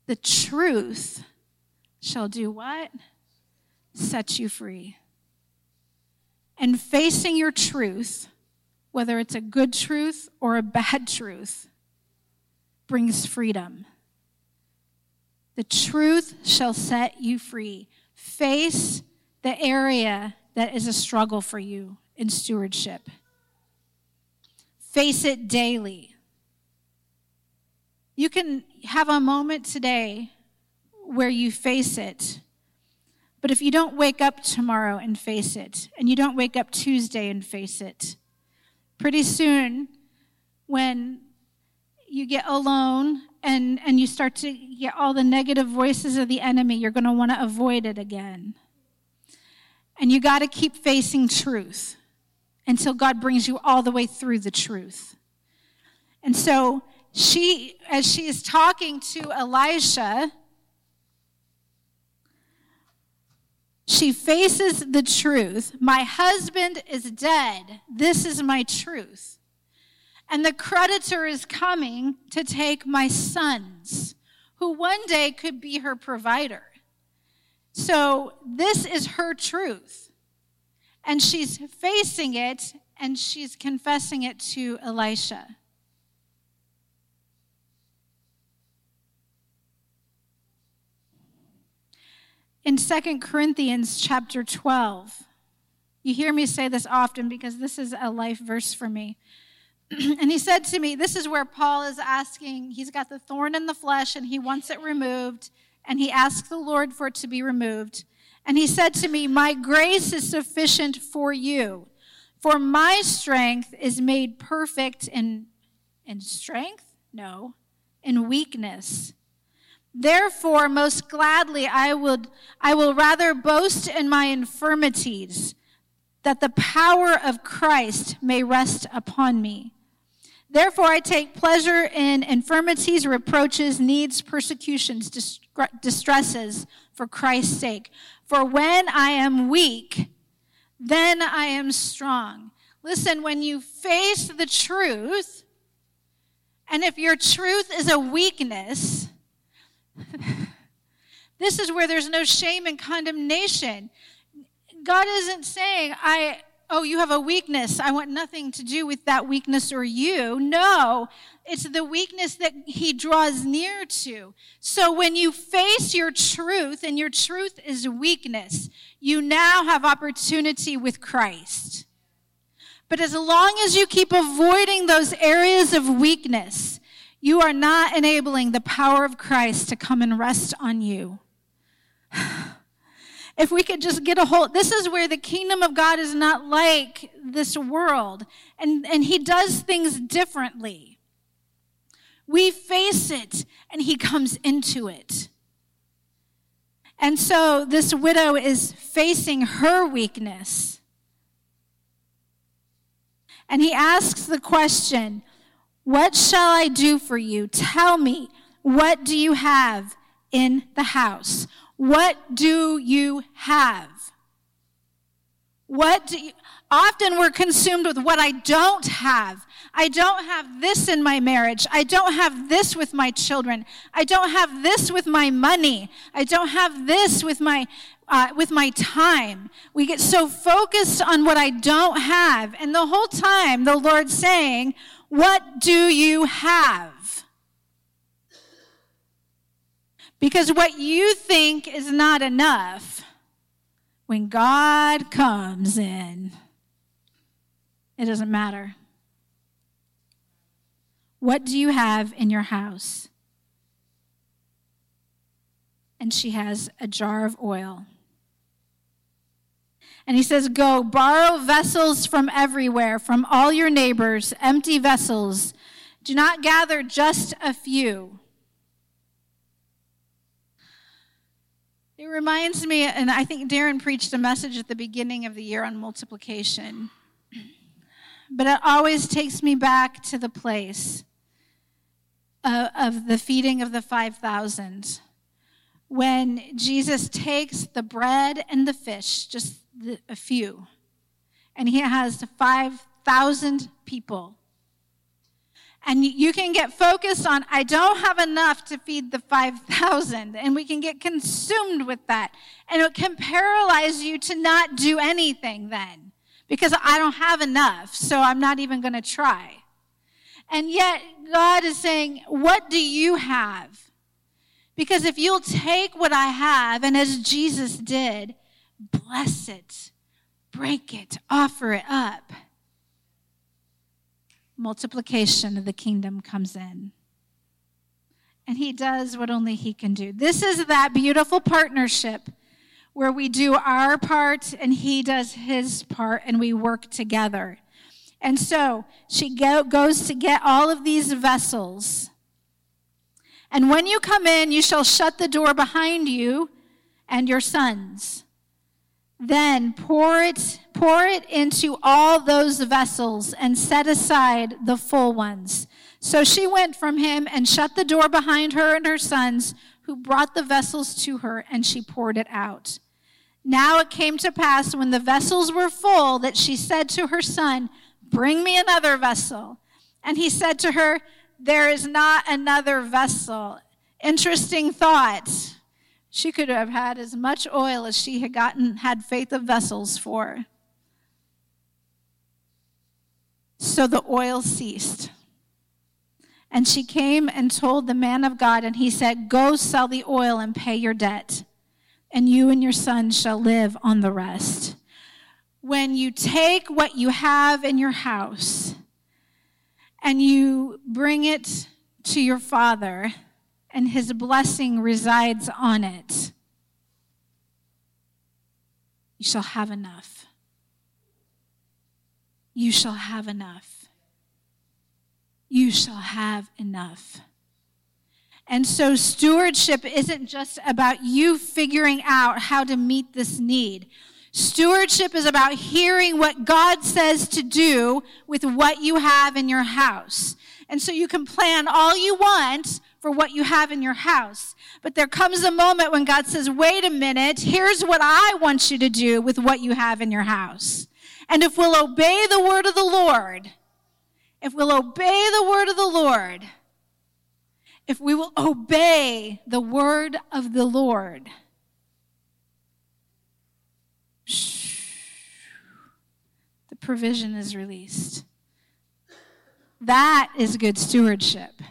[SPEAKER 1] The truth shall do what? Set you free. And facing your truth, whether it's a good truth or a bad truth, brings freedom. The truth shall set you free. Face the area that is a struggle for you in stewardship. Face it daily. You can have a moment today where you face it. But if you don't wake up tomorrow and face it, and you don't wake up Tuesday and face it, pretty soon, when you get alone and, and you start to get all the negative voices of the enemy, you're going to want to avoid it again. And you got to keep facing truth until God brings you all the way through the truth. And so she, as she is talking to Elisha, she faces the truth. My husband is dead. This is my truth. And the creditor is coming to take my sons, who one day could be her provider. So this is her truth. And she's facing it and she's confessing it to Elisha. in 2 Corinthians chapter 12. You hear me say this often because this is a life verse for me. and he said to me, This is where Paul is asking, he's got the thorn in the flesh and he wants it removed, and he asks the Lord for it to be removed. And he said to me, My grace is sufficient for you, for my strength is made perfect in, in strength? No, in weakness. Therefore, most gladly, I, would, I will rather boast in my infirmities, that the power of Christ may rest upon me. Therefore, I take pleasure in infirmities, reproaches, needs, persecutions, distresses for Christ's sake. For when I am weak, then I am strong. Listen, when you face the truth, and if your truth is a weakness, this is where there's no shame and condemnation. God isn't saying, I, oh, you have a weakness. I want nothing to do with that weakness or you. No, it's the weakness that He draws near to. So when you face your truth, and your truth is weakness, you now have opportunity with Christ. But as long as you keep avoiding those areas of weakness, you are not enabling the power of Christ to come and rest on you. If we could just get a hold, this is where the kingdom of God is not like this world, and, and He does things differently. We face it, and He comes into it. And so this widow is facing her weakness. And he asks the question what shall I do for you? Tell me, what do you have in the house? What do you have? What do you, often we're consumed with what I don't have. I don't have this in my marriage. I don't have this with my children. I don't have this with my money. I don't have this with my uh, with my time. We get so focused on what I don't have, and the whole time the Lord's saying, what do you have? Because what you think is not enough, when God comes in, it doesn't matter. What do you have in your house? And she has a jar of oil. And he says, Go, borrow vessels from everywhere, from all your neighbors, empty vessels. Do not gather just a few. It reminds me, and I think Darren preached a message at the beginning of the year on multiplication, but it always takes me back to the place of, of the feeding of the 5,000 when Jesus takes the bread and the fish, just the, a few, and he has 5,000 people and you can get focused on, I don't have enough to feed the 5,000. And we can get consumed with that. And it can paralyze you to not do anything then because I don't have enough. So I'm not even going to try. And yet God is saying, what do you have? Because if you'll take what I have, and as Jesus did, bless it, break it, offer it up multiplication of the kingdom comes in. And he does what only he can do. This is that beautiful partnership where we do our part and he does his part and we work together. And so she go, goes to get all of these vessels. And when you come in, you shall shut the door behind you and your sons. Then pour it, pour it into all those vessels and set aside the full ones. So she went from him and shut the door behind her and her sons, who brought the vessels to her, and she poured it out. Now it came to pass when the vessels were full that she said to her son, Bring me another vessel. And he said to her, There is not another vessel. Interesting thought. She could have had as much oil as she had gotten, had faith of vessels for. So the oil ceased. And she came and told the man of God, and he said, Go sell the oil and pay your debt, and you and your son shall live on the rest. When you take what you have in your house and you bring it to your father, and his blessing resides on it, you shall have enough. You shall have enough. You shall have enough. And so, stewardship isn't just about you figuring out how to meet this need. Stewardship is about hearing what God says to do with what you have in your house. And so you can plan all you want for what you have in your house. But there comes a moment when God says, wait a minute, here's what I want you to do with what you have in your house. And if we'll obey the word of the Lord, if we'll obey the word of the Lord, if we will obey the word of the Lord, the provision is released. That is good stewardship.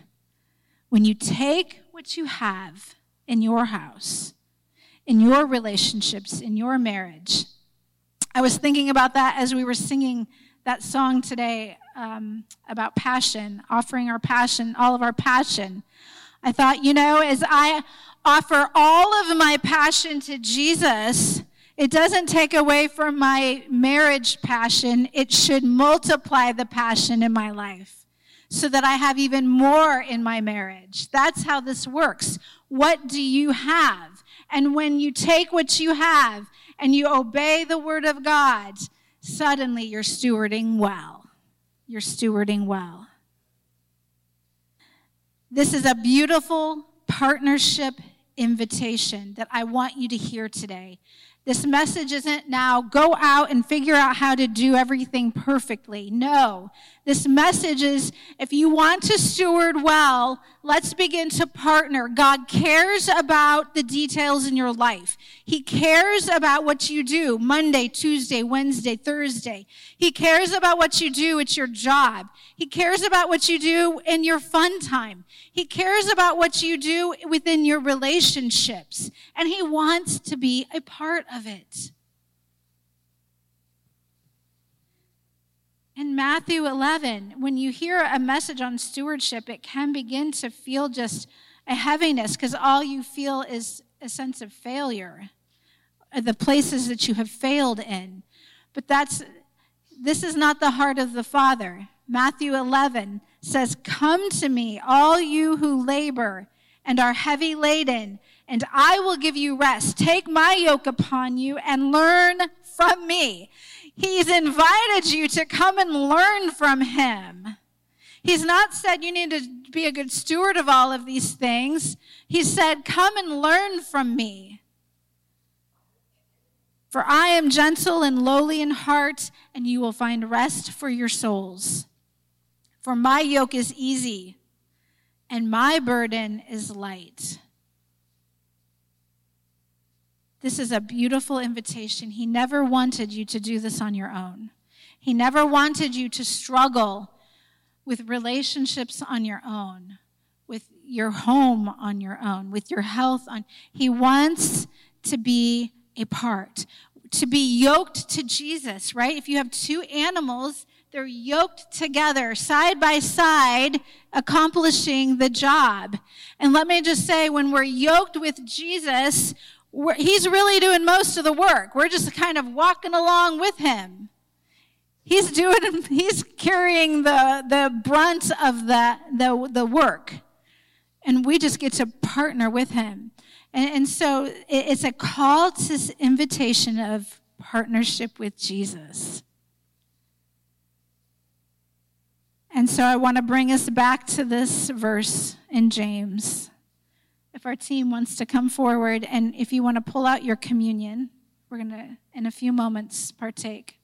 [SPEAKER 1] When you take what you have in your house, in your relationships, in your marriage, I was thinking about that as we were singing that song today um, about passion, offering our passion, all of our passion. I thought, you know, as I offer all of my passion to Jesus, it doesn't take away from my marriage passion. It should multiply the passion in my life so that I have even more in my marriage. That's how this works. What do you have? And when you take what you have and you obey the word of God, suddenly you're stewarding well. You're stewarding well. This is a beautiful partnership invitation that I want you to hear today. This message isn't now go out and figure out how to do everything perfectly. No. This message is if you want to steward well, let's begin to partner. God cares about the details in your life. He cares about what you do Monday, Tuesday, Wednesday, Thursday. He cares about what you do at your job. He cares about what you do in your fun time. He cares about what you do within your relationships. And He wants to be a part of it. In Matthew 11, when you hear a message on stewardship, it can begin to feel just a heaviness because all you feel is a sense of failure, uh, the places that you have failed in. But that's this is not the heart of the Father. Matthew 11 says, Come to me, all you who labor and are heavy laden, and I will give you rest. Take my yoke upon you and learn from me. He's invited you to come and learn from him. He's not said you need to be a good steward of all of these things. He said, Come and learn from me. For I am gentle and lowly in heart, and you will find rest for your souls. For my yoke is easy, and my burden is light. This is a beautiful invitation. He never wanted you to do this on your own. He never wanted you to struggle with relationships on your own, with your home on your own, with your health on. He wants to be a part, to be yoked to Jesus, right? If you have two animals, they're yoked together, side by side, accomplishing the job. And let me just say, when we're yoked with Jesus, he's really doing most of the work. We're just kind of walking along with him. He's doing, he's carrying the, the brunt of the, the, the work. And we just get to partner with him. And, and so it's a call to this invitation of partnership with Jesus. And so I want to bring us back to this verse in James. If our team wants to come forward, and if you want to pull out your communion, we're going to, in a few moments, partake.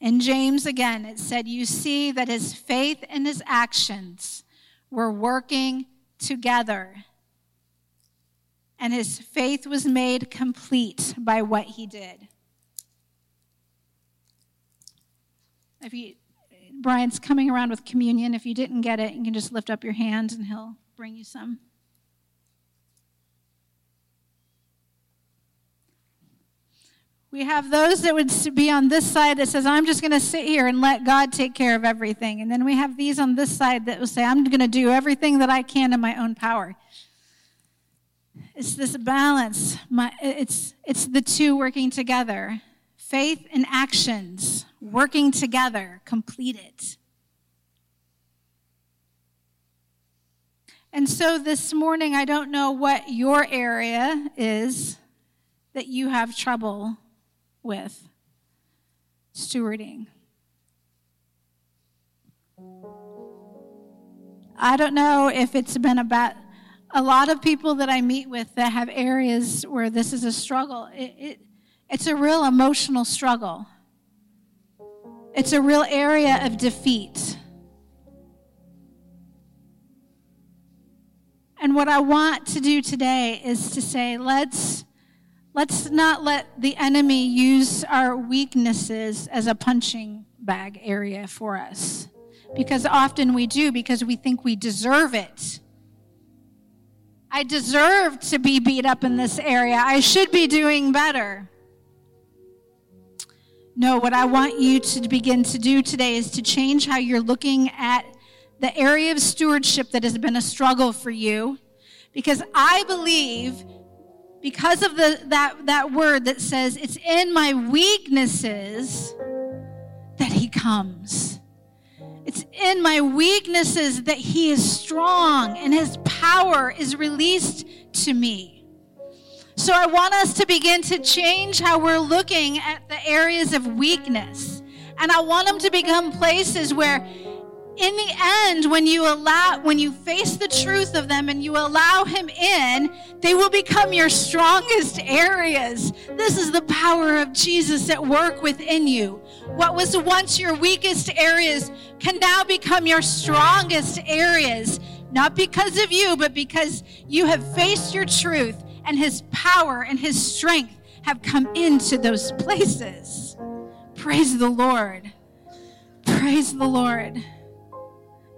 [SPEAKER 1] In James, again, it said, You see that his faith and his actions were working together. And his faith was made complete by what he did. If you, Brian's coming around with communion. If you didn't get it, you can just lift up your hand and he'll bring you some. We have those that would be on this side that says, I'm just going to sit here and let God take care of everything. And then we have these on this side that will say, I'm going to do everything that I can in my own power. It's this balance. My, it's, it's the two working together faith and actions working together complete it. And so this morning, I don't know what your area is that you have trouble with stewarding. I don't know if it's been about a lot of people that I meet with that have areas where this is a struggle. It, it, it's a real emotional struggle. It's a real area of defeat. And what I want to do today is to say, let's, let's not let the enemy use our weaknesses as a punching bag area for us. Because often we do, because we think we deserve it. I deserve to be beat up in this area. I should be doing better. No, what I want you to begin to do today is to change how you're looking at the area of stewardship that has been a struggle for you. Because I believe, because of the, that, that word that says, it's in my weaknesses that he comes. It's in my weaknesses that he is strong and his power is released to me. So I want us to begin to change how we're looking at the areas of weakness. And I want them to become places where in the end, when you allow, when you face the truth of them and you allow Him in, they will become your strongest areas. This is the power of Jesus at work within you. What was once your weakest areas can now become your strongest areas, not because of you, but because you have faced your truth and His power and His strength have come into those places. Praise the Lord. Praise the Lord.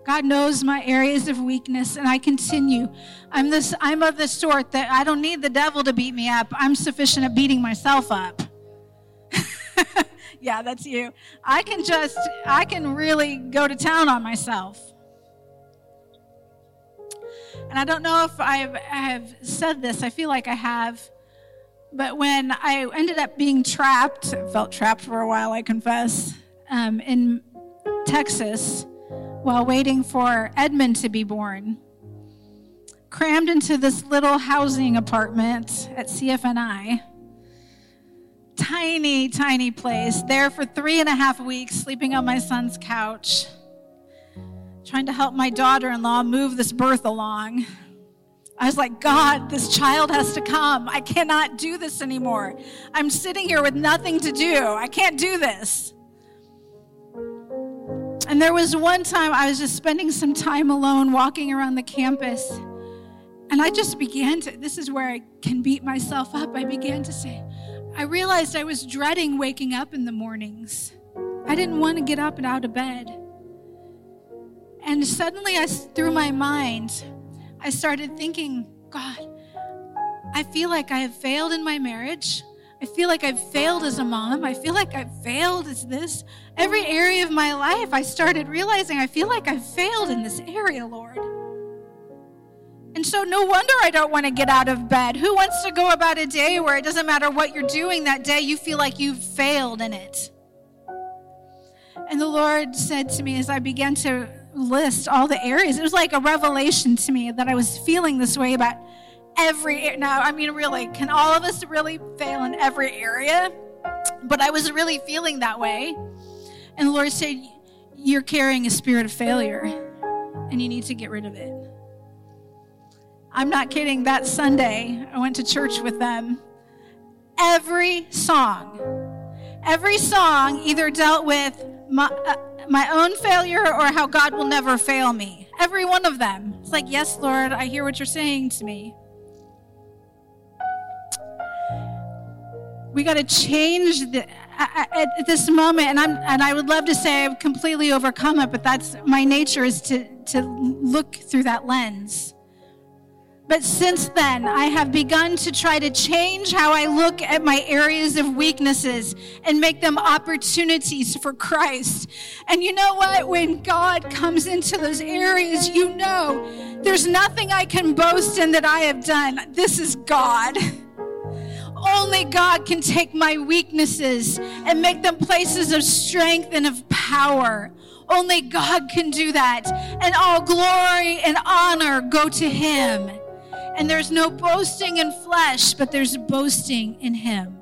[SPEAKER 1] God knows my areas of weakness, and I continue. I'm this. I'm of the sort that I don't need the devil to beat me up. I'm sufficient at beating myself up. yeah, that's you. I can just. I can really go to town on myself. And I don't know if I've have said this. I feel like I have. But when I ended up being trapped, felt trapped for a while, I confess, um, in Texas while waiting for Edmund to be born. Crammed into this little housing apartment at CFNI. Tiny, tiny place. There for three and a half weeks, sleeping on my son's couch, trying to help my daughter in law move this birth along. I was like, God, this child has to come. I cannot do this anymore. I'm sitting here with nothing to do. I can't do this. And there was one time I was just spending some time alone walking around the campus. And I just began to, this is where I can beat myself up. I began to say, I realized I was dreading waking up in the mornings. I didn't want to get up and out of bed. And suddenly, I, through my mind, I started thinking, God, I feel like I have failed in my marriage. I feel like I've failed as a mom. I feel like I've failed as this. Every area of my life, I started realizing I feel like I've failed in this area, Lord. And so, no wonder I don't want to get out of bed. Who wants to go about a day where it doesn't matter what you're doing that day, you feel like you've failed in it? And the Lord said to me as I began to list all the areas, it was like a revelation to me that I was feeling this way about every now i mean really can all of us really fail in every area? But i was really feeling that way. And the lord said you're carrying a spirit of failure and you need to get rid of it. I'm not kidding. That sunday i went to church with them. Every song every song either dealt with my, uh, my own failure or how god will never fail me. Every one of them. It's like yes lord i hear what you're saying to me. We got to change the, at, this moment and i'm and i would love to say i've completely overcome it but that's my nature is to to look through that lens but since then i have begun to try to change how i look at my areas of weaknesses and make them opportunities for christ and you know what when god comes into those areas you know there's nothing i can boast in that i have done this is god only God can take my weaknesses and make them places of strength and of power. Only God can do that. And all glory and honor go to Him. And there's no boasting in flesh, but there's boasting in Him.